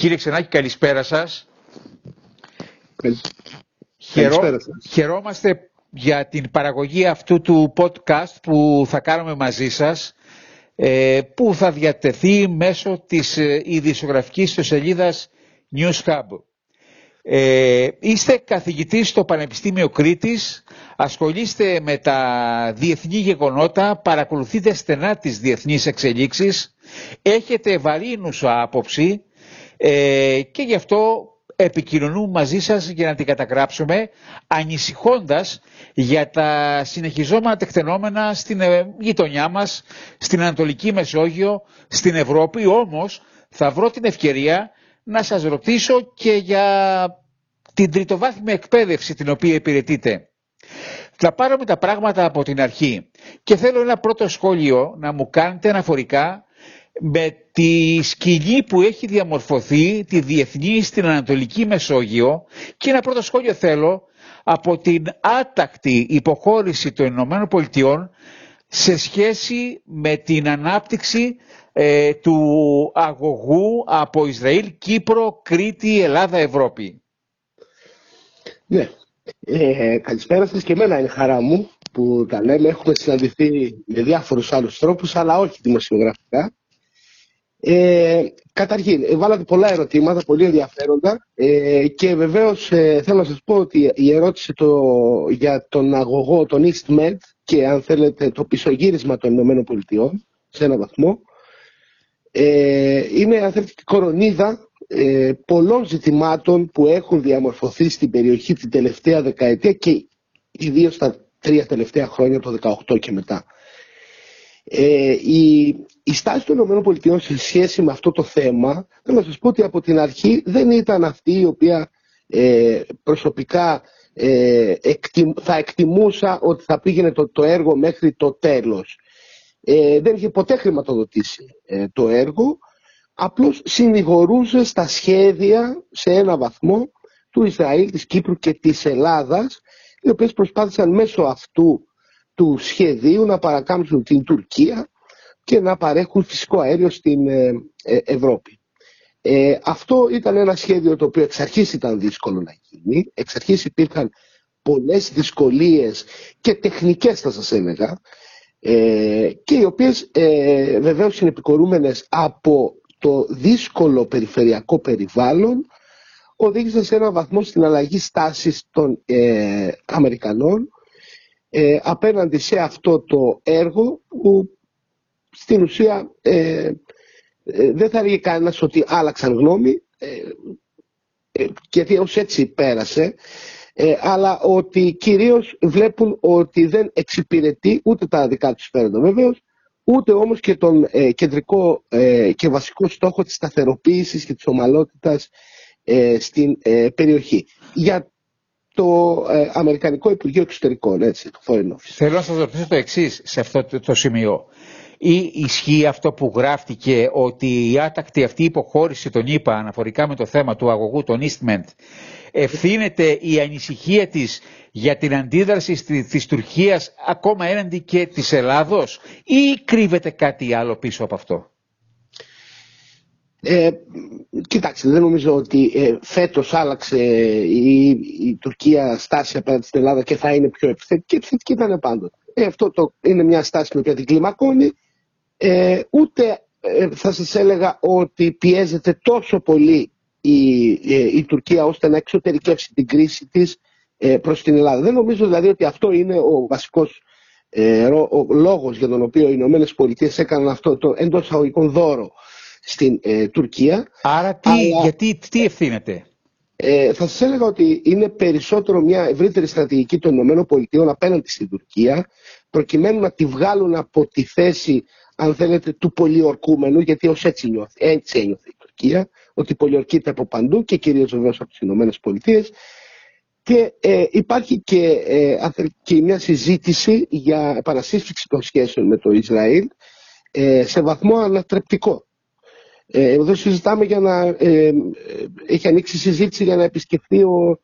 Κύριε Ξενάκη, καλησπέρα σας. Καλησπέρα σας. Χαιρόμαστε για την παραγωγή αυτού του podcast που θα κάνουμε μαζί σας ε, που θα διατεθεί μέσω της ε, ειδησιογραφικής του σελίδας News Hub. Ε, είστε καθηγητής στο Πανεπιστήμιο Κρήτης, ασχολείστε με τα διεθνή γεγονότα, παρακολουθείτε στενά τις διεθνείς εξελίξεις, έχετε βαρύνουσα άποψη ε, και γι' αυτό επικοινωνούμε μαζί σας για να την καταγράψουμε ανησυχώντας για τα συνεχιζόμενα τεκτενόμενα στην ε, γειτονιά μας, στην Ανατολική Μεσόγειο, στην Ευρώπη. Όμως θα βρω την ευκαιρία να σας ρωτήσω και για την τριτοβάθμια εκπαίδευση την οποία υπηρετείτε. Θα πάρουμε τα πράγματα από την αρχή και θέλω ένα πρώτο σχόλιο να μου κάνετε αναφορικά με τη σκηνή που έχει διαμορφωθεί τη διεθνή στην Ανατολική Μεσόγειο και ένα πρώτο σχόλιο θέλω από την άτακτη υποχώρηση των Ηνωμένων Πολιτειών σε σχέση με την ανάπτυξη ε, του αγωγού από Ισραήλ, Κύπρο, Κρήτη, Ελλάδα, Ευρώπη. Ναι. Ε, καλησπέρα σας και εμένα είναι χαρά μου που τα λέμε. Έχουμε συναντηθεί με διάφορους άλλους τρόπους, αλλά όχι δημοσιογραφικά. Ε, καταρχήν, ε, βάλατε πολλά ερωτήματα, πολύ ενδιαφέροντα ε, και βεβαίως ε, θέλω να σας πω ότι η ερώτηση το, για τον αγωγό, τον EastMed και αν θέλετε το πισωγύρισμα των Ηνωμένων Πολιτειών σε έναν βαθμό ε, είναι αν θέλετε κορονίδα ε, πολλών ζητημάτων που έχουν διαμορφωθεί στην περιοχή την τελευταία δεκαετία και ιδίως τα τρία τελευταία χρόνια, το 18 και μετά. Ε, η, η στάση των ΗΠΑ σε σχέση με αυτό το θέμα, θέλω να σας πω ότι από την αρχή δεν ήταν αυτή η οποία ε, προσωπικά ε, θα εκτιμούσα ότι θα πήγαινε το, το έργο μέχρι το τέλος. Ε, δεν είχε ποτέ χρηματοδοτήσει ε, το έργο, απλώς συνηγορούσε στα σχέδια σε ένα βαθμό του Ισραήλ, της Κύπρου και της Ελλάδας, οι οποίες προσπάθησαν μέσω αυτού του σχεδίου να παρακάμψουν την Τουρκία και να παρέχουν φυσικό αέριο στην ε, ε, Ευρώπη. Ε, αυτό ήταν ένα σχέδιο το οποίο εξ αρχής ήταν δύσκολο να γίνει. Εξ αρχής υπήρχαν πολλές δυσκολίες και τεχνικές θα σας έλεγα ε, και οι οποίες ε, βεβαίως είναι επικορούμενες από το δύσκολο περιφερειακό περιβάλλον οδήγησαν σε έναν βαθμό στην αλλαγή στάσης των ε, Αμερικανών ε, απέναντι σε αυτό το έργο που στην ουσία ε, ε, δεν θα έλεγε κανένας ότι άλλαξαν γνώμη γιατί ως έτσι πέρασε αλλά ότι κυρίως βλέπουν ότι δεν εξυπηρετεί ούτε τα δικά τους φέροντα βεβαίως ούτε όμως και τον κεντρικό και βασικό στόχο της σταθεροποίησης και της ομαλότητας στην περιοχή. Για το ε, Αμερικανικό Υπουργείο Εξωτερικών, έτσι, το Foreign Office. Θέλω να σας ρωτήσω το εξής σε αυτό το, σημείο. Ή ισχύει αυτό που γράφτηκε ότι η άτακτη αυτή υποχώρηση των ΗΠΑ αναφορικά με το θέμα του αγωγού των Eastment ευθύνεται η ανησυχία της για την αντίδραση της Τουρκίας ακόμα έναντι και της Ελλάδος ή κρύβεται κάτι άλλο πίσω από αυτό; Ε, κοιτάξτε, δεν νομίζω ότι ε, φέτος άλλαξε η, η Τουρκία στάση απέναντι στην Ελλάδα και θα είναι πιο επιθετική. Επιθετική ήταν πάντοτε. Ε, αυτό το, είναι μια στάση με οποία την κλιμακώνει. Ε, ούτε ε, θα σας έλεγα ότι πιέζεται τόσο πολύ η, ε, η Τουρκία ώστε να εξωτερικεύσει την κρίση της ε, προς την Ελλάδα. Δεν νομίζω δηλαδή ότι αυτό είναι ο βασικός ε, ο λόγος για τον οποίο οι Ηνωμένες Πολιτείες έκαναν αυτό το εντός αγωγικών δώρο στην ε, Τουρκία. Άρα τι, γιατί, τι ευθύνεται; Ε, θα σας έλεγα ότι είναι περισσότερο μια ευρύτερη στρατηγική των ΗΠΑ απέναντι στην Τουρκία προκειμένου να τη βγάλουν από τη θέση αν θέλετε του πολιορκούμενου γιατί ως έτσι νιώθει, έτσι ένιωθε η Τουρκία ότι πολιορκείται από παντού και κυρίως βεβαίως από τις ΗΠΑ και ε, υπάρχει και, ε, και μια συζήτηση για επανασύσφυξη των σχέσεων με το Ισραήλ ε, σε βαθμό ανατρεπτικό. Ε, εδώ συζητάμε για να ε, έχει ανοίξει συζήτηση για να επισκεφθεί ο,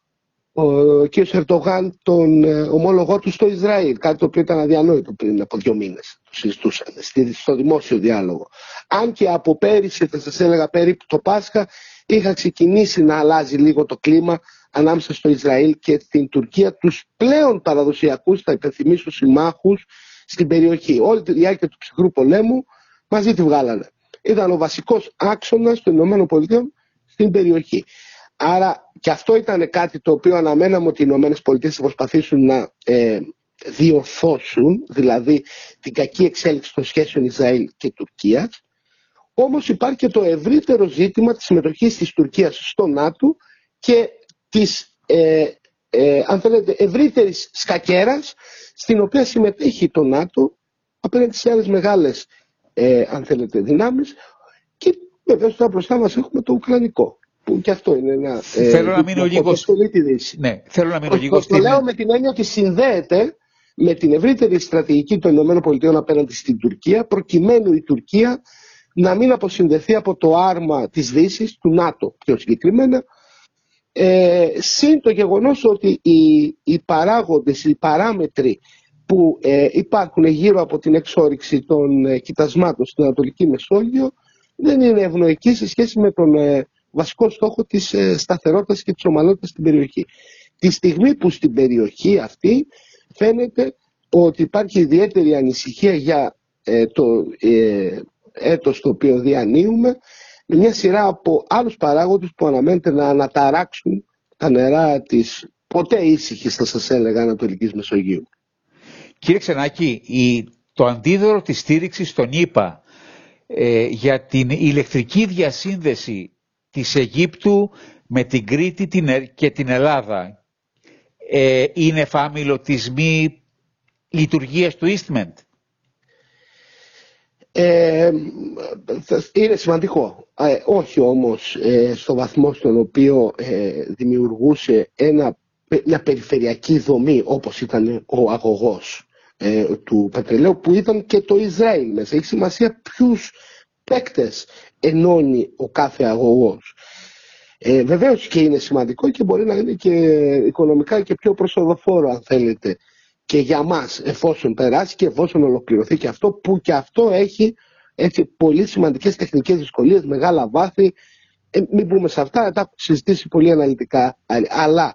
ο κ. Ερτογάν τον ε, ομόλογό του στο Ισραήλ. Κάτι το οποίο ήταν αδιανόητο πριν από δύο μήνες. Το συζητούσαν στο δημόσιο διάλογο. Αν και από πέρυσι, θα σας έλεγα περίπου το Πάσχα, είχα ξεκινήσει να αλλάζει λίγο το κλίμα ανάμεσα στο Ισραήλ και την Τουρκία, τους πλέον παραδοσιακούς, θα υπενθυμίσω, συμμάχους στην περιοχή. Όλη τη διάρκεια του ψυχρού πολέμου μαζί τη βγάλανε. Ήταν ο βασικός άξονας των ΗΠΑ στην περιοχή. Άρα και αυτό ήταν κάτι το οποίο αναμέναμε ότι οι Ηνωμένες Πολιτείες θα προσπαθήσουν να ε, διορθώσουν, δηλαδή την κακή εξέλιξη των σχέσεων Ισραήλ και Τουρκίας. Όμως υπάρχει και το ευρύτερο ζήτημα της συμμετοχής της Τουρκίας στο ΝΑΤΟ και της ε, ε, αν θέλετε, ευρύτερης σκακέρας στην οποία συμμετέχει το ΝΑΤΟ απέναντι σε άλλες μεγάλες ε, αν θέλετε, δυνάμεις. Και βεβαίως τώρα μπροστά μας έχουμε το Ουκρανικό που και αυτό είναι ένα... Ε, θέλω να μείνω λίγος... Ναι, θέλω να μείνω λίγος στην... Το λέω με την έννοια ότι συνδέεται με την ευρύτερη στρατηγική των ΗΠΑ απέναντι στην Τουρκία προκειμένου η Τουρκία να μην αποσυνδεθεί από το άρμα της Δύσης, του ΝΑΤΟ πιο συγκεκριμένα, ε, συν το γεγονός ότι οι, οι παράγοντες, οι παράμετροι που ε, υπάρχουν γύρω από την εξόριξη των ε, κοιτασμάτων στην Ανατολική Μεσόγειο δεν είναι ευνοϊκοί σε σχέση με τον ε, βασικό στόχο της ε, σταθερότητας και της ομαλότητας στην περιοχή. Τη στιγμή που στην περιοχή αυτή φαίνεται ότι υπάρχει ιδιαίτερη ανησυχία για το έτος το οποίο διανύουμε με μια σειρά από άλλους παράγοντες που αναμένεται να αναταράξουν τα νερά της ποτέ ήσυχης θα σας έλεγα Ανατολικής Μεσογείου. Κύριε Ξενάκη, η, το αντίδωρο της στήριξης των ΗΠΑ ε, για την ηλεκτρική διασύνδεση της Αιγύπτου με την Κρήτη και την Ελλάδα ε, είναι φάμιλο της μη λειτουργίας του Eastment. Ε, είναι σημαντικό. Ε, όχι όμως ε, στο βαθμό στον οποίο ε, δημιουργούσε ένα, μια περιφερειακή δομή όπως ήταν ο αγωγός του πετρελαίου που ήταν και το Ισραήλ μέσα. Έχει σημασία ποιους παίκτες ενώνει ο κάθε αγωγός. Ε, βεβαίως και είναι σημαντικό και μπορεί να είναι και οικονομικά και πιο προσοδοφόρο αν θέλετε και για μας εφόσον περάσει και εφόσον ολοκληρωθεί και αυτό που και αυτό έχει έτσι, πολύ σημαντικές τεχνικές δυσκολίες, μεγάλα βάθη. Ε, μην πούμε σε αυτά, τα έχω συζητήσει πολύ αναλυτικά. Αλλά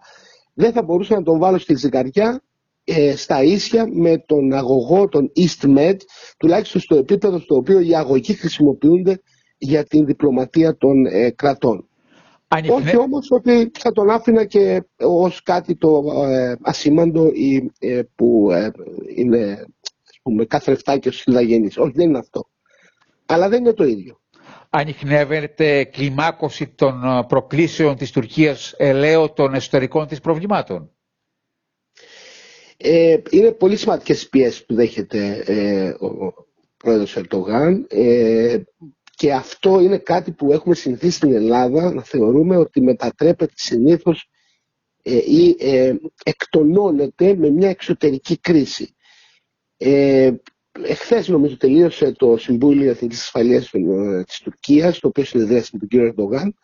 δεν θα μπορούσα να τον βάλω στη ζυγαριά ε, στα ίσια με τον αγωγό, τον EastMed, τουλάχιστον στο επίπεδο στο οποίο οι αγωγοί χρησιμοποιούνται για την διπλωματία των ε, κρατών. Όχι όμως ότι θα τον άφηνα και ως κάτι το ε, ασήμαντο ή, ε, που ε, είναι ας πούμε, καθρεφτάκι ως Όχι, δεν είναι αυτό. Αλλά δεν είναι το ίδιο. Ανοιχνεύεται κλιμάκωση των προκλήσεων της Τουρκίας ελαίο των εσωτερικών της προβλημάτων; Ε, είναι πολύ σημαντικές πιέσεις που δέχεται ε, ο πρόεδρος Ερτογάν. Ε, και αυτό είναι κάτι που έχουμε συνηθίσει στην Ελλάδα να θεωρούμε ότι μετατρέπεται συνήθως ε, ή ε, εκτονώνεται με μια εξωτερική κρίση. Ε, εχθές νομίζω τελείωσε το Συμβούλιο Εθνικής Ασφαλείας ε, της Τουρκίας, το οποίο συνεδρίασε με τον κύριο Ερντογάν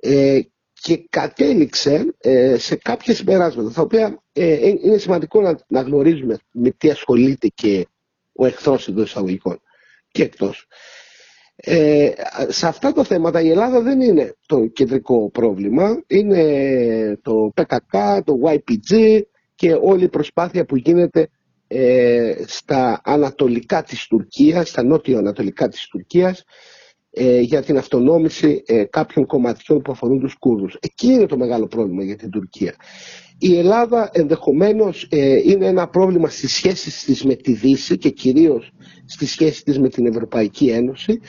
ε, και κατέληξε ε, σε κάποια συμπεράσματα, τα οποία ε, είναι σημαντικό να, να γνωρίζουμε με τι ασχολείται και ο εχθρός εντός εισαγωγικών και εκτός. Ε, σε αυτά τα θέματα η Ελλάδα δεν είναι το κεντρικό πρόβλημα. Είναι το PKK, το YPG και όλη η προσπάθεια που γίνεται ε, στα ανατολικά της Τουρκίας, στα νότιο-ανατολικά της Τουρκίας ε, για την αυτονόμηση ε, κάποιων κομματιών που αφορούν τους Κούρδους. Εκεί είναι το μεγάλο πρόβλημα για την Τουρκία. Η Ελλάδα ενδεχομένως ε, είναι ένα πρόβλημα στις σχέσεις της με τη Δύση και κυρίως στις σχέσεις της με την Ευρωπαϊκή Ένωση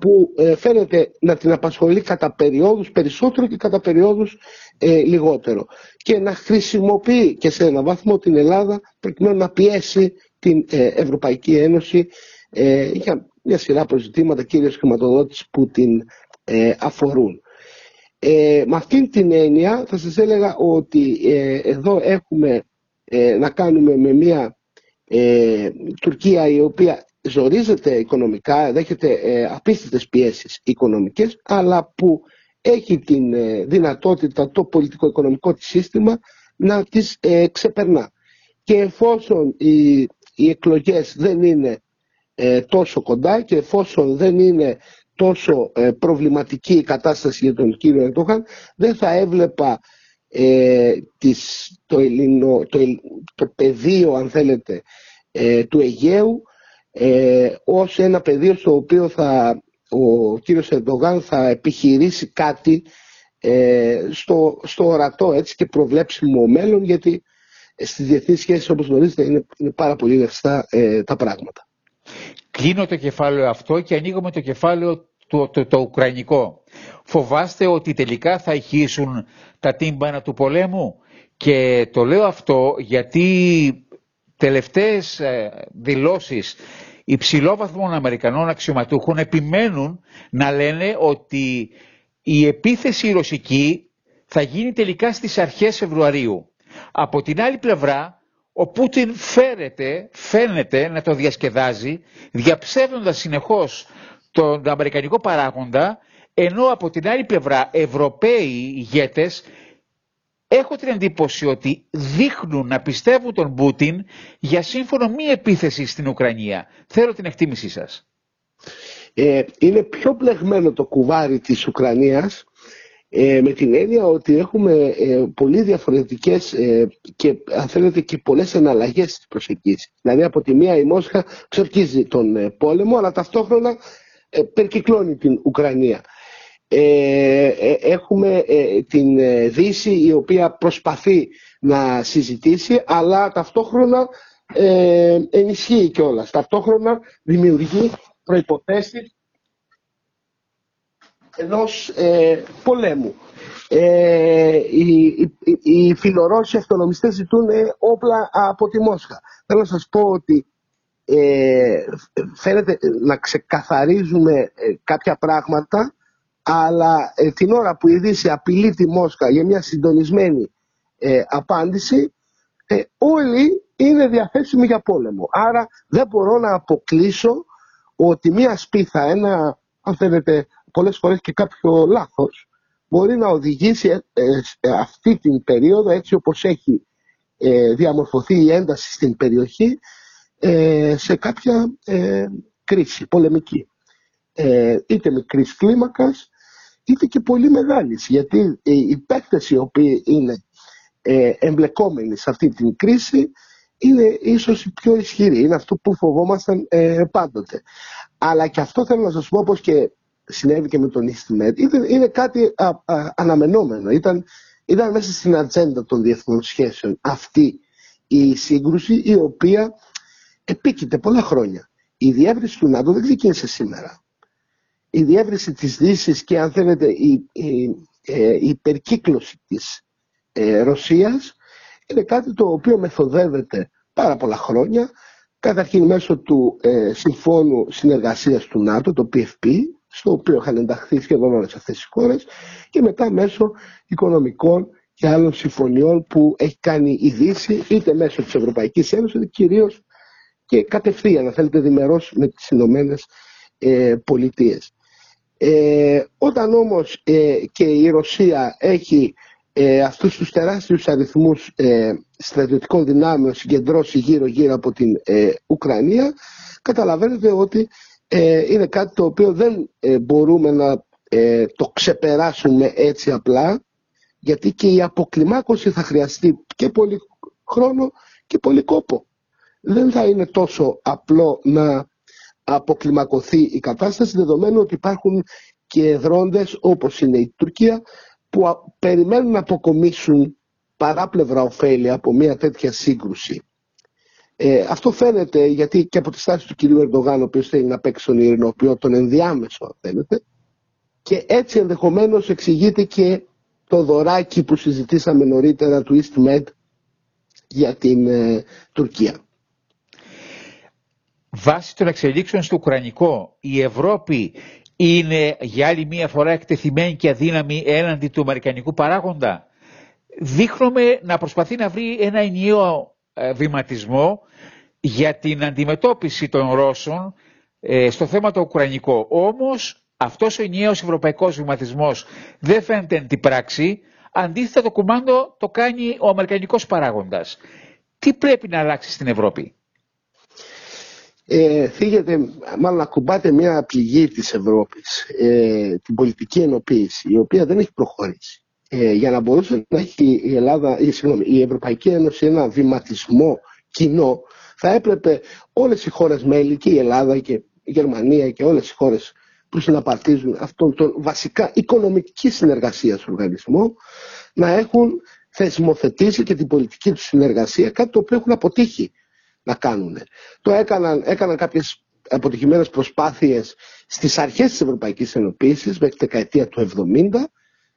που ε, φαίνεται να την απασχολεί κατά περιόδους περισσότερο και κατά περιόδους ε, λιγότερο και να χρησιμοποιεί και σε ένα βαθμό την Ελλάδα προκειμένου να πιέσει την Ευρωπαϊκή Ένωση για μια σειρά προζητήματα κυρίως χρηματοδότηση που την αφορούν. Ε, με αυτήν την έννοια θα σας έλεγα ότι ε, εδώ έχουμε ε, να κάνουμε με μια ε, Τουρκία η οποία ζορίζεται οικονομικά, δέχεται ε, απίστευτες πιέσεις οικονομικές, αλλά που έχει την δυνατότητα το πολιτικό-οικονομικό της σύστημα να τις ξεπερνά. Και εφόσον οι, οι εκλογές δεν είναι τόσο κοντά και εφόσον δεν είναι τόσο ε, προβληματική η κατάσταση για τον κύριο Ερντογάν, δεν θα έβλεπα ε, τις, το, ελληνο, το, το πεδίο, αν θέλετε, ε, του Αιγαίου ε, ως ένα πεδίο στο οποίο θα, ο κύριος Ερντογάν θα επιχειρήσει κάτι ε, στο, στο ορατό έτσι και προβλέψιμο μέλλον γιατί στις διεθνείς σχέσεις όπως γνωρίζετε είναι, είναι πάρα πολύ ρευστά ε, τα πράγματα. Κλείνω το κεφάλαιο αυτό και ανοίγουμε το κεφάλαιο το, το, το, ουκρανικό. Φοβάστε ότι τελικά θα ηχήσουν τα τύμπανα του πολέμου; Και το λέω αυτό γιατί τελευταίες ε, δηλώσεις υψηλόβαθμων Αμερικανών αξιωματούχων επιμένουν να λένε ότι η επίθεση ρωσική θα γίνει τελικά στις αρχές Φεβρουαρίου. Από την άλλη πλευρά, ο Πούτιν φέρεται, φαίνεται να το διασκεδάζει, διαψεύδοντας συνεχώς τον Αμερικανικό παράγοντα, ενώ από την άλλη πλευρά Ευρωπαίοι ηγέτες έχω την εντύπωση ότι δείχνουν να πιστεύουν τον Πούτιν για σύμφωνο μη επίθεση στην Ουκρανία. Θέλω την εκτίμησή σας. Ε, είναι πιο πλεγμένο το κουβάρι της Ουκρανίας ε, με την έννοια ότι έχουμε ε, πολύ διαφορετικές ε, και αν θέλετε και πολλές εναλλαγές της προσεγγίσης. Δηλαδή από τη μία η Μόσχα ξορκίζει τον ε, πόλεμο αλλά ταυτόχρονα περκυκλώνει την Ουκρανία. Έχουμε την Δύση η οποία προσπαθεί να συζητήσει αλλά ταυτόχρονα ενισχύει κιόλα. Ταυτόχρονα δημιουργεί προϋποθέσεις ενός ε, πολέμου. Ε, οι, οι, οι φιλορώσοι αυτονομιστές ζητούν ε, όπλα από τη Μόσχα. Θέλω να σας πω ότι ε, φαίνεται να ξεκαθαρίζουμε ε, κάποια πράγματα αλλά την ώρα που η Δύση απειλεί τη Μόσχα για μια συντονισμένη απάντηση όλοι είναι διαθέσιμοι για πόλεμο. Άρα δεν μπορώ να αποκλείσω ότι μια σπίθα, ένα αν θέλετε πολλές φορές και κάποιο λάθος μπορεί να οδηγήσει ε, ε, αυτή την περίοδο έτσι όπως έχει ε, διαμορφωθεί η ένταση στην περιοχή σε κάποια κρίση πολεμική. Είτε μικρής κλίμακας είτε και πολύ μεγάλης γιατί οι παίκτες οι οποίοι είναι εμπλεκόμενοι σε αυτή την κρίση είναι ίσως η πιο ισχυρή, είναι αυτό που φοβόμασταν πάντοτε. Αλλά και αυτό θέλω να σας πω όπως και συνέβη και με τον EastMed είναι κάτι αναμενόμενο. Ήταν, ήταν μέσα στην ατζέντα των διεθνών σχέσεων αυτή η σύγκρουση η οποία επίκειται πολλά χρόνια. Η διεύρυνση του ΝΑΤΟ δεν ξεκίνησε σήμερα. Η διεύρυνση της Δύσης και αν θέλετε η, η, ε, η υπερκύκλωση της ε, Ρωσίας είναι κάτι το οποίο μεθοδεύεται πάρα πολλά χρόνια καταρχήν μέσω του ε, Συμφώνου Συνεργασίας του ΝΑΤΟ, το PFP, στο οποίο είχαν ενταχθεί σχεδόν όλες αυτές τις χώρες και μετά μέσω οικονομικών και άλλων συμφωνιών που έχει κάνει η Δύση είτε μέσω της Ευρωπαϊκής Ένωσης είτε κυρίως και κατευθείαν αν θέλετε διμερώς με τις Ηνωμένες ε, Πολιτείες. Ε, όταν όμως ε, και η Ρωσία έχει ε, αυτούς τους τεράστιους αριθμούς ε, στρατιωτικών δυνάμεων συγκεντρώσει γύρω γύρω από την ε, Ουκρανία καταλαβαίνετε ότι ε, είναι κάτι το οποίο δεν ε, μπορούμε να ε, το ξεπεράσουμε έτσι απλά γιατί και η αποκλιμάκωση θα χρειαστεί και πολύ χρόνο και πολύ κόπο. Δεν θα είναι τόσο απλό να αποκλιμακωθεί η κατάσταση δεδομένου ότι υπάρχουν και δρόντες όπως είναι η Τουρκία που περιμένουν να αποκομίσουν παράπλευρα ωφέλη από μια τέτοια σύγκρουση. Ε, αυτό φαίνεται γιατί και από τη στάση του κυρίου Ερντογάν, ο οποίος θέλει να παίξει τον ειρηνοποιό, τον ενδιάμεσο, αν θέλετε, και έτσι ενδεχομένως εξηγείται και το δωράκι που συζητήσαμε νωρίτερα του EastMed για την ε, Τουρκία. Βάσει των εξελίξεων στο Ουκρανικό, η Ευρώπη είναι για άλλη μία φορά εκτεθειμένη και αδύναμη έναντι του Αμερικανικού παράγοντα. Δείχνουμε να προσπαθεί να βρει ένα ενιαίο ε, βηματισμό για την αντιμετώπιση των Ρώσων ε, στο θέμα το Ουκρανικό. Όμως αυτός ο ενιαίος ευρωπαϊκός βηματισμός δεν φαίνεται εν την πράξη, αντίθετα το κουμάντο το κάνει ο αμερικανικός παράγοντας. Τι πρέπει να αλλάξει στην Ευρώπη; Ε, θίγεται, μάλλον ακουμπάται μια πληγή της Ευρώπης, ε, την πολιτική ενοποίηση, η οποία δεν έχει προχωρήσει. Ε, για να μπορούσε να έχει η, Ελλάδα, η, συγγνώμη, η Ευρωπαϊκή Ένωση ένα βηματισμό κοινό, θα έπρεπε όλες οι χώρες μέλη και η Ελλάδα και η Γερμανία και όλες οι χώρες που συναπαρτίζουν αυτόν τον βασικά οικονομική συνεργασία στο οργανισμό να έχουν θεσμοθετήσει και την πολιτική τους συνεργασία, κάτι το οποίο έχουν αποτύχει να κάνουν. Το έκαναν, έκαναν κάποιες αποτυχημένες προσπάθειες στις αρχές της Ευρωπαϊκής Ενοποίησης μέχρι τη δεκαετία του 70,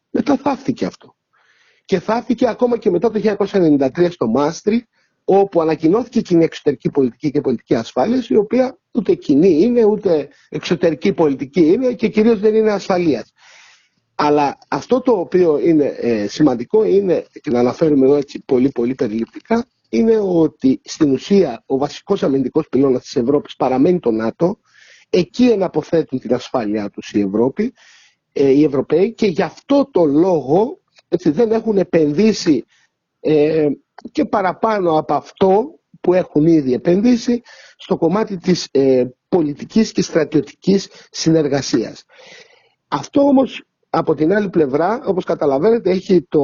μετά θαύτηκε αυτό. Και θαύτηκε ακόμα και μετά το 1993 στο Μάστρι, όπου ανακοινώθηκε κοινή εξωτερική πολιτική και πολιτική ασφάλειας, η οποία ούτε κοινή είναι, ούτε εξωτερική πολιτική είναι και κυρίως δεν είναι ασφαλείας. Αλλά αυτό το οποίο είναι ε, σημαντικό είναι, και να αναφέρουμε εδώ έτσι πολύ πολύ περιληπτικά, είναι ότι στην ουσία ο βασικός αμυντικός πυλώνας της Ευρώπης παραμένει το ΝΑΤΟ, εκεί εναποθέτουν την ασφάλειά τους η Ευρώπη, ε, οι Ευρωπαίοι και γι' αυτό το λόγο έτσι, δεν έχουν επενδύσει ε, και παραπάνω από αυτό που έχουν ήδη επενδύσει στο κομμάτι της ε, πολιτικής και στρατιωτικής συνεργασίας. Αυτό όμως από την άλλη πλευρά, όπως καταλαβαίνετε, έχει το...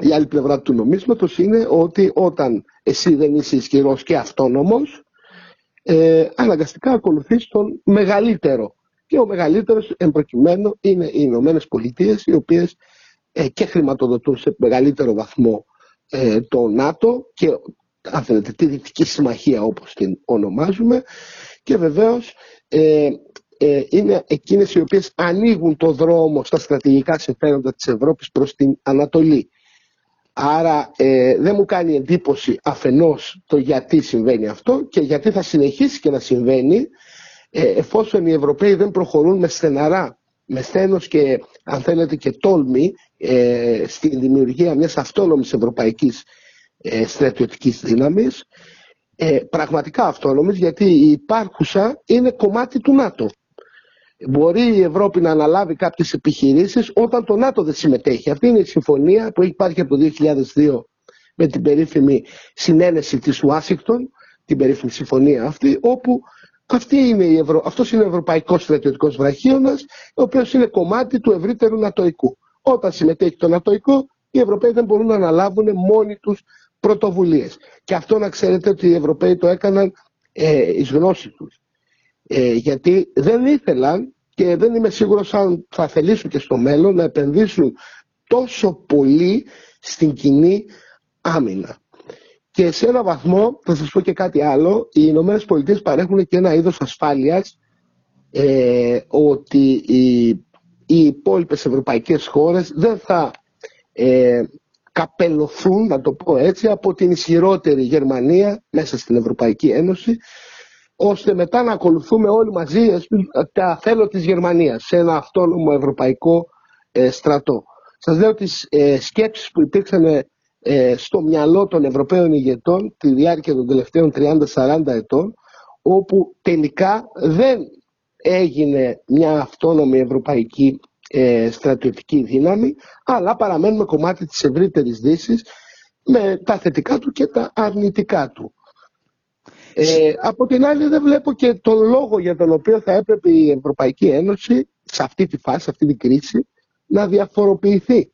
η άλλη πλευρά του νομίσματος είναι ότι όταν εσύ δεν είσαι ισχυρός και αυτόνομος, ε, αναγκαστικά ακολουθείς τον μεγαλύτερο. Και ο μεγαλύτερος εμπροκειμένου είναι οι Ηνωμένες Πολιτείες, οι οποίες ε, και χρηματοδοτούν σε μεγαλύτερο βαθμό ε, το ΝΑΤΟ και αν θέλετε, τη Δυτική Συμμαχία όπως την ονομάζουμε και βεβαίως ε, ε, είναι εκείνες οι οποίες ανοίγουν το δρόμο στα στρατηγικά συμφέροντα της Ευρώπης προς την Ανατολή. Άρα ε, δεν μου κάνει εντύπωση αφενός το γιατί συμβαίνει αυτό και γιατί θα συνεχίσει και να συμβαίνει ε, εφόσον οι Ευρωπαίοι δεν προχωρούν με στεναρά, με σθένος και αν θέλετε και τόλμη ε, στη δημιουργία μιας αυτόνομης ευρωπαϊκής ε, στρατιωτικής δύναμης ε, πραγματικά αυτόνομης γιατί η υπάρχουσα είναι κομμάτι του ΝΑΤΟ. Μπορεί η Ευρώπη να αναλάβει κάποιες επιχειρήσεις όταν το ΝΑΤΟ δεν συμμετέχει. Αυτή είναι η συμφωνία που έχει υπάρχει από το 2002 με την περίφημη συνένεση της Ουάσιγκτον, την περίφημη συμφωνία αυτή, όπου αυτή είναι η Ευρω... αυτός είναι ο Ευρωπαϊκός Στρατιωτικός Βραχίωνας, ο οποίος είναι κομμάτι του ευρύτερου Νατοϊκού. Όταν συμμετέχει το Νατοϊκό, οι Ευρωπαίοι δεν μπορούν να αναλάβουν μόνοι τους πρωτοβουλίες. Και αυτό να ξέρετε ότι οι Ευρωπαίοι το έκαναν ε, εις γνώση τους. Ε, γιατί δεν ήθελαν και δεν είμαι σίγουρος αν θα θελήσουν και στο μέλλον να επενδύσουν τόσο πολύ στην κοινή άμυνα. Και σε ένα βαθμό, θα σας πω και κάτι άλλο, οι Ηνωμένες Πολιτείες παρέχουν και ένα είδος ασφάλειας ε, ότι οι, οι υπόλοιπες ευρωπαϊκές χώρες δεν θα ε, καπελωθούν, να το πω έτσι, από την ισχυρότερη Γερμανία μέσα στην Ευρωπαϊκή Ένωση, ώστε μετά να ακολουθούμε όλοι μαζί τα θέλω της Γερμανίας σε ένα αυτόνομο ευρωπαϊκό ε, στρατό. Σας λέω τις ε, σκέψεις που υπήρξαν ε, στο μυαλό των Ευρωπαίων ηγετών τη διάρκεια των τελευταίων 30-40 ετών, όπου τελικά δεν έγινε μια αυτόνομη ευρωπαϊκή ε, στρατιωτική δύναμη, αλλά παραμένουμε κομμάτι της ευρύτερης δύσης με τα θετικά του και τα αρνητικά του. Ε, από την άλλη δεν βλέπω και τον λόγο για τον οποίο θα έπρεπε η Ευρωπαϊκή Ένωση σε αυτή τη φάση, σε αυτή την κρίση να διαφοροποιηθεί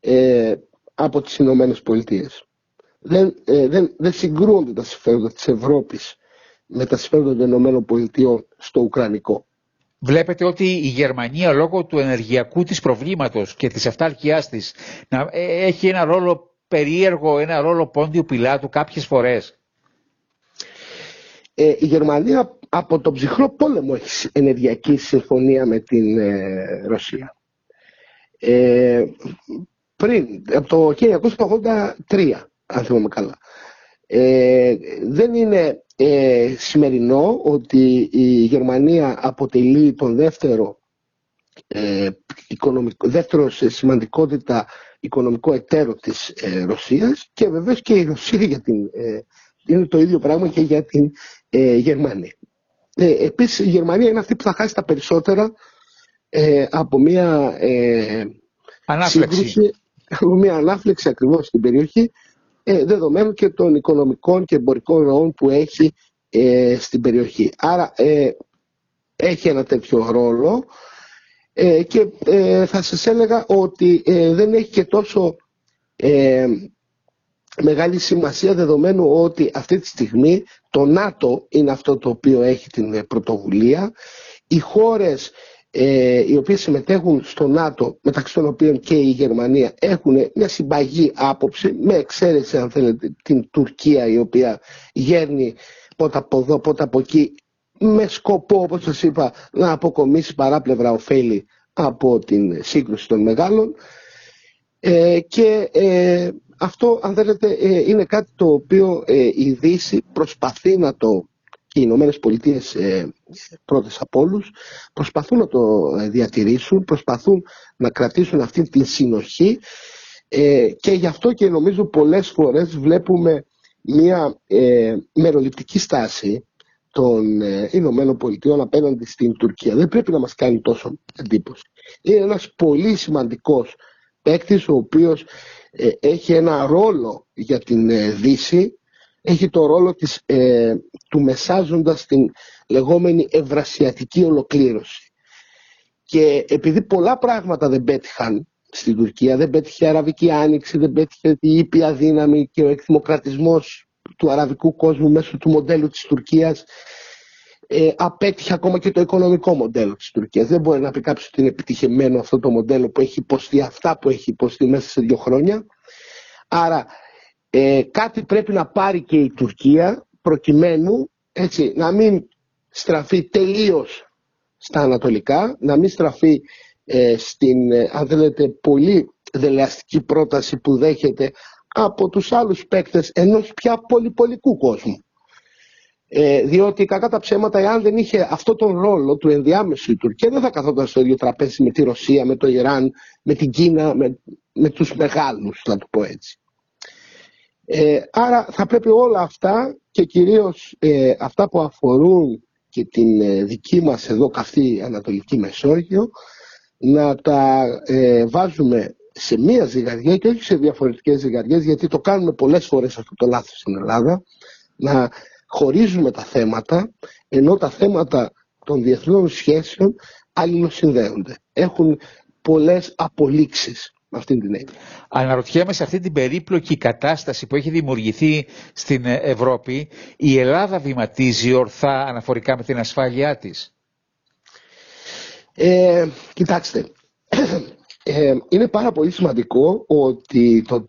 ε, από τις Ηνωμένες Πολιτείες. Δεν, ε, δεν, δεν συγκρούονται τα συμφέροντα της Ευρώπης με τα συμφέροντα των Ηνωμένων Πολιτείων στο Ουκρανικό. Βλέπετε ότι η Γερμανία λόγω του ενεργειακού της προβλήματος και της αυτάρκειάς της να, ε, έχει ένα ρόλο περίεργο, ένα ρόλο πόντιου πιλάτου κάποιες φορές. Ε, η Γερμανία από τον ψυχρό πόλεμο έχει ενεργειακή συμφωνία με την ε, Ρωσία. Ε, πριν, από το 1983, αν θυμάμαι καλά. Ε, δεν είναι ε, σημερινό ότι η Γερμανία αποτελεί τον δεύτερο, ε, οικονομικό, δεύτερο σε σημαντικότητα οικονομικό εταίρο της ε, Ρωσίας και βεβαίως και η Ρωσία για την, ε, είναι το ίδιο πράγμα και για την ε, Γερμανία. Ε, επίσης η Γερμανία είναι αυτή που θα χάσει τα περισσότερα από μια ανάφλεξη. από μια ανάφλεξη ακριβώς στην περιοχή ε, δεδομένου και των οικονομικών και εμπορικών ροών που έχει ε, στην περιοχή. Άρα ε, έχει ένα τέτοιο ρόλο ε, και θα σας έλεγα ότι δεν έχει και τόσο μεγάλη σημασία δεδομένου ότι αυτή τη στιγμή το ΝΑΤΟ είναι αυτό το οποίο έχει την πρωτοβουλία. Οι χώρες οι οποίες συμμετέχουν στο ΝΑΤΟ, μεταξύ των οποίων και η Γερμανία, έχουν μια συμπαγή άποψη, με εξαίρεση αν θέλετε την Τουρκία η οποία γέρνει πότε από εδώ, πότε από εκεί, με σκοπό, όπως σας είπα, να αποκομίσει παράπλευρα ωφέλη από την σύγκρουση των μεγάλων. Ε, και ε, αυτό, αν θέλετε, ε, είναι κάτι το οποίο ε, η Δύση προσπαθεί να το και οι Ηνωμένες Πολιτείες ε, πρώτες από όλους, προσπαθούν να το διατηρήσουν, προσπαθούν να κρατήσουν αυτή την συνοχή και γι' αυτό και νομίζω πολλές φορές βλέπουμε μια ε, μεροληπτική στάση των ε, Ηνωμένων Πολιτειών απέναντι στην Τουρκία. Δεν πρέπει να μας κάνει τόσο εντύπωση. Είναι ένας πολύ σημαντικός παίκτης ο οποίος ε, έχει ένα ρόλο για την ε, Δύση, έχει το ρόλο της, ε, του μεσάζοντας την λεγόμενη ευρασιατική ολοκλήρωση. Και επειδή πολλά πράγματα δεν πέτυχαν στην Τουρκία. Δεν πέτυχε η Αραβική Άνοιξη, δεν πέτυχε η ήπια δύναμη και ο εκδημοκρατισμός του αραβικού κόσμου μέσω του μοντέλου της Τουρκίας. Ε, απέτυχε ακόμα και το οικονομικό μοντέλο της Τουρκίας. Δεν μπορεί να πει κάποιος ότι είναι επιτυχημένο αυτό το μοντέλο που έχει υποστεί αυτά που έχει υποστεί μέσα σε δύο χρόνια. Άρα ε, κάτι πρέπει να πάρει και η Τουρκία προκειμένου έτσι, να μην στραφεί τελείως στα ανατολικά, να μην στραφεί ε, στην, ε, αν θέλετε, πολύ δελεαστική πρόταση που δέχεται από τους άλλους παίκτες ενός πια πολυπολικού κόσμου. Ε, διότι κακά τα ψέματα, εάν δεν είχε αυτό τον ρόλο του ενδιάμεσου η Τουρκία, δεν θα καθόταν στο ίδιο τραπέζι με τη Ρωσία, με το Ιράν, με την Κίνα, με, με τους μεγάλους, να το πω έτσι. Ε, άρα θα πρέπει όλα αυτά και κυρίως ε, αυτά που αφορούν και την ε, δική μας εδώ καυτή Ανατολική Μεσόγειο να τα ε, βάζουμε σε μία ζυγαριά και όχι σε διαφορετικές ζυγαριές γιατί το κάνουμε πολλές φορές αυτό το λάθος στην Ελλάδα να χωρίζουμε τα θέματα ενώ τα θέματα των διεθνών σχέσεων αλληλοσυνδέονται. Έχουν πολλές απολύξεις με αυτήν την έννοια. Αναρωτιέμαι σε αυτή την περίπλοκη κατάσταση που έχει δημιουργηθεί στην Ευρώπη η Ελλάδα βηματίζει ορθά αναφορικά με την ασφάλειά της; Ε, κοιτάξτε, ε, είναι πάρα πολύ σημαντικό ότι το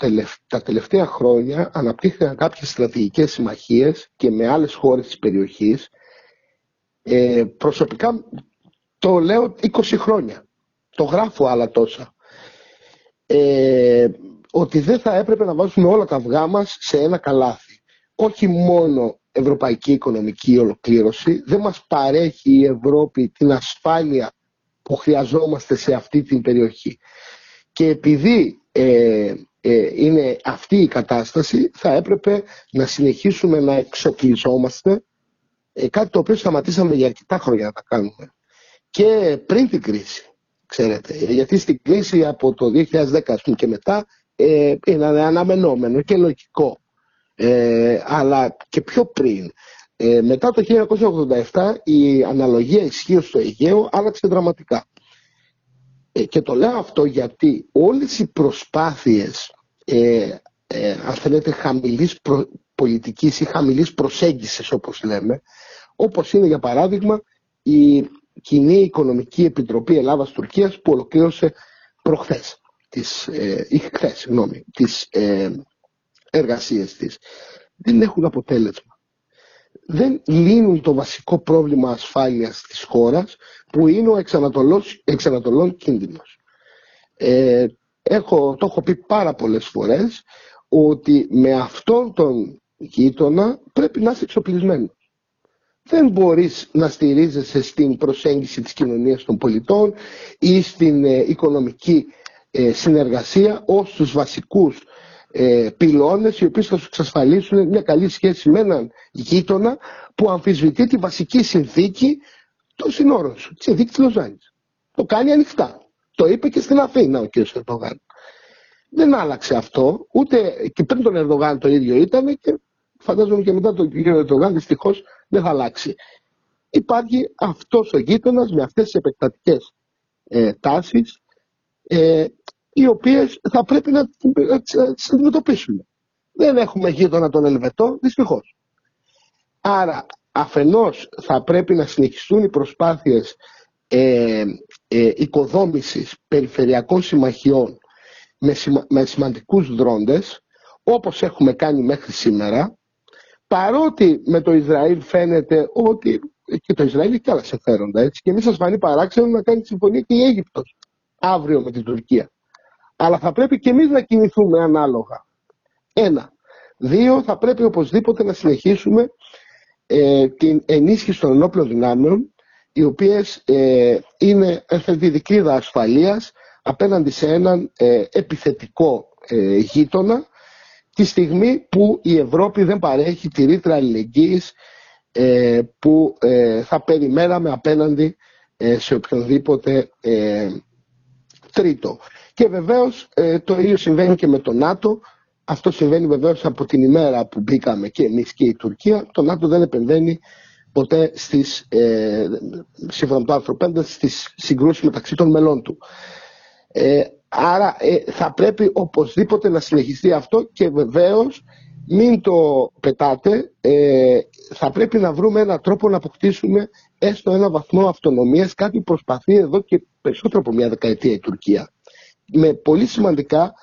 τα τελευταία χρόνια αναπτύχθηκαν κάποιες στρατηγικές συμμαχίες και με άλλες χώρες της περιοχής. Ε, προσωπικά το λέω 20 χρόνια. Το γράφω άλλα τόσα. Ε, ότι δεν θα έπρεπε να βάζουμε όλα τα αυγά μας σε ένα καλάθι. Όχι μόνο ευρωπαϊκή οικονομική ολοκλήρωση, δεν μας παρέχει η Ευρώπη την ασφάλεια που χρειαζόμαστε σε αυτή την περιοχή. Και επειδή ε, ε, είναι αυτή η κατάσταση θα έπρεπε να συνεχίσουμε να εξοπλιζόμαστε ε, κάτι το οποίο σταματήσαμε για αρκετά χρόνια να τα κάνουμε. Και πριν την κρίση, ξέρετε, γιατί στην κρίση από το 2010 και μετά ε, είναι αναμενόμενο και λογικό. Ε, αλλά και πιο πριν ε, μετά το 1987 η αναλογία ισχύω στο Αιγαίο άλλαξε δραματικά. Ε, και το λέω αυτό γιατί όλες οι προσπάθειες ε, ε, αν θέλετε χαμηλής προ, πολιτικής ή χαμηλής προσέγγισης όπως λέμε όπως είναι για παράδειγμα η Κοινή Οικονομική Επιτροπή Ελλάδας-Τουρκίας που ολοκλήρωσε προχθές τις, ε, ή χθες, συγγνώμη, τις ε, εργασίες της δεν έχουν αποτέλεσμα δεν λύνουν το βασικό πρόβλημα ασφάλειας της χώρας που είναι ο εξανατολών κίνδυνος. Ε, έχω, το έχω πει πάρα πολλές φορές ότι με αυτόν τον γείτονα πρέπει να είσαι εξοπλισμένος. Δεν μπορείς να στηρίζεσαι στην προσέγγιση της κοινωνίας των πολιτών ή στην ε, οικονομική ε, συνεργασία ως τους βασικούς ε, πυλώνες οι οποίοι θα σου εξασφαλίσουν μια καλή σχέση με έναν γείτονα που αμφισβητεί τη βασική συνθήκη των συνόρων σου, τη συνθήκη της Λοζάνης. Το κάνει ανοιχτά. Το είπε και στην Αθήνα ο κ. Ερντογάν. Δεν άλλαξε αυτό, ούτε και πριν τον Ερντογάν το ίδιο ήταν και φαντάζομαι και μετά τον κ. Ερντογάν δυστυχώς δεν θα αλλάξει. Υπάρχει αυτός ο γείτονας με αυτές τις επεκτατικές ε, τάσεις ε, οι οποίες θα πρέπει να, να τις αντιμετωπίσουμε. Δεν έχουμε γείτονα τον Ελβετό, δυστυχώς. Άρα αφενός θα πρέπει να συνεχιστούν οι προσπάθειες ε, ε, οικοδόμησης περιφερειακών συμμαχιών με, σημα, με σημαντικούς δρόντες όπως έχουμε κάνει μέχρι σήμερα παρότι με το Ισραήλ φαίνεται ότι και το Ισραήλ έχει και άλλα συμφέροντα έτσι και μη σας φανεί παράξενο να κάνει συμφωνία και η Αίγυπτος αύριο με την Τουρκία αλλά θα πρέπει και εμείς να κινηθούμε ανάλογα ένα δύο θα πρέπει οπωσδήποτε να συνεχίσουμε ε, την ενίσχυση των ενόπλων δυνάμεων οι οποίες ε, είναι δικλίδα ασφαλείας απέναντι σε έναν ε, επιθετικό ε, γείτονα τη στιγμή που η Ευρώπη δεν παρέχει τη ρήτρα αλληλεγγύης ε, που θα περιμέναμε απέναντι σε οποιονδήποτε τρίτο. Και βεβαίως το ίδιο συμβαίνει και με το ΝΑΤΟ. Αυτό συμβαίνει βεβαίως από την ημέρα που μπήκαμε και εμείς και η Τουρκία. Το ΝΑΤΟ δεν επεμβαίνει ποτέ στις, ε, σύμφωνα με το άρθρο 5, στις συγκρούσεις μεταξύ των μελών του. Ε, άρα ε, θα πρέπει οπωσδήποτε να συνεχιστεί αυτό και βεβαίως μην το πετάτε, ε, θα πρέπει να βρούμε έναν τρόπο να αποκτήσουμε έστω ένα βαθμό αυτονομίας, κάτι προσπαθεί εδώ και περισσότερο από μια δεκαετία η Τουρκία. Με πολύ σημαντικά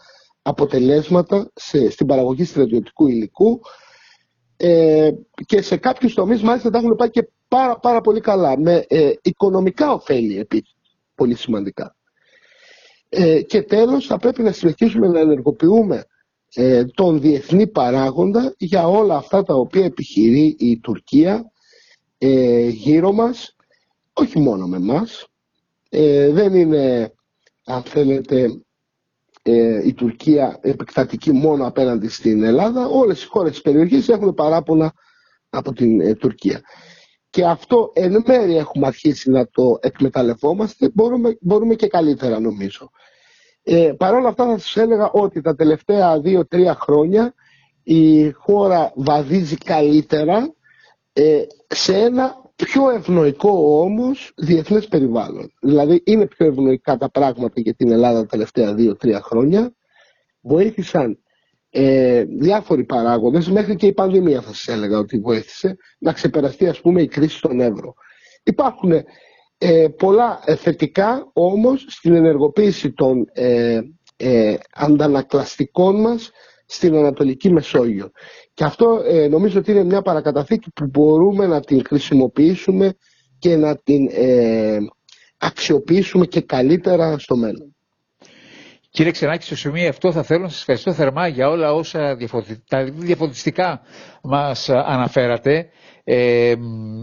αποτελέσματα σε, στην παραγωγή στρατιωτικού υλικού, ε, και σε κάποιους τομείς μάλιστα τα έχουν πάει και πάρα, πάρα πολύ καλά με ε, οικονομικά ωφέλη επίσης πολύ σημαντικά. Ε, και τέλος θα πρέπει να συνεχίσουμε να ενεργοποιούμε ε, τον διεθνή παράγοντα για όλα αυτά τα οποία επιχειρεί η Τουρκία ε, γύρω μας όχι μόνο με μας δεν είναι αν θέλετε ε, η Τουρκία επεκτατική μόνο απέναντι στην Ελλάδα, όλες οι χώρες της περιοχής έχουν παράπονα από την ε, Τουρκία. Και αυτό εν μέρει έχουμε αρχίσει να το εκμεταλλευόμαστε, μπορούμε, μπορούμε και καλύτερα νομίζω. Ε, Παρ' όλα αυτά θα σας έλεγα ότι τα τελευταία δύο-τρία χρόνια η χώρα βαδίζει καλύτερα ε, σε ένα πιο ευνοϊκό όμως διεθνές περιβάλλον. Δηλαδή είναι πιο ευνοϊκά τα πράγματα για την Ελλάδα τα τελευταία δύο-τρία χρόνια. Βοήθησαν ε, διάφοροι παράγοντες, μέχρι και η πανδημία θα σας έλεγα ότι βοήθησε, να ξεπεραστεί ας πούμε η κρίση στον ευρώ. Υπάρχουν ε, πολλά θετικά όμως στην ενεργοποίηση των ε, ε, αντανακλαστικών μας στην Ανατολική Μεσόγειο. Και αυτό ε, νομίζω ότι είναι μια παρακαταθήκη που μπορούμε να την χρησιμοποιήσουμε και να την ε, αξιοποιήσουμε και καλύτερα στο μέλλον. Κύριε Ξενάκη, στο σημείο αυτό θα θέλω να σας ευχαριστώ θερμά για όλα όσα διαφωτιστικά μας αναφέρατε. Ε,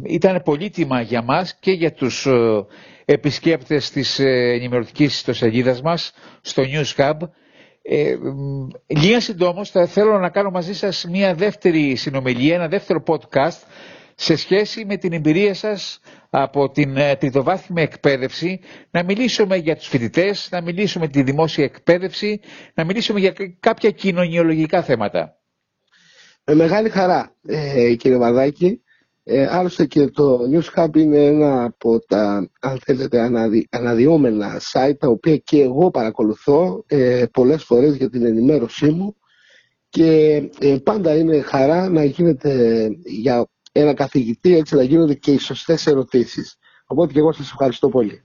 ήταν πολύτιμα για μας και για τους ε, επισκέπτες της ενημερωτικής ιστοσελίδας μας στο News Hub ε, λίγα συντόμως θα θέλω να κάνω μαζί σας μια δεύτερη συνομιλία, ένα δεύτερο podcast σε σχέση με την εμπειρία σας από την ε, τριτοβάθμια εκπαίδευση, να μιλήσουμε για τους φοιτητές, να μιλήσουμε τη δημόσια εκπαίδευση, να μιλήσουμε για κάποια κοινωνιολογικά θέματα. Με μεγάλη χαρά, ε, κύριε Βαδάκη. Ε, άλλωστε και το News Hub είναι ένα από τα αν θέλετε αναδυ, αναδυόμενα site τα οποία και εγώ παρακολουθώ ε, πολλές φορές για την ενημέρωσή μου και ε, πάντα είναι χαρά να γίνεται για ένα καθηγητή έτσι να γίνονται και οι σωστές ερωτήσεις. Οπότε και εγώ σας ευχαριστώ πολύ.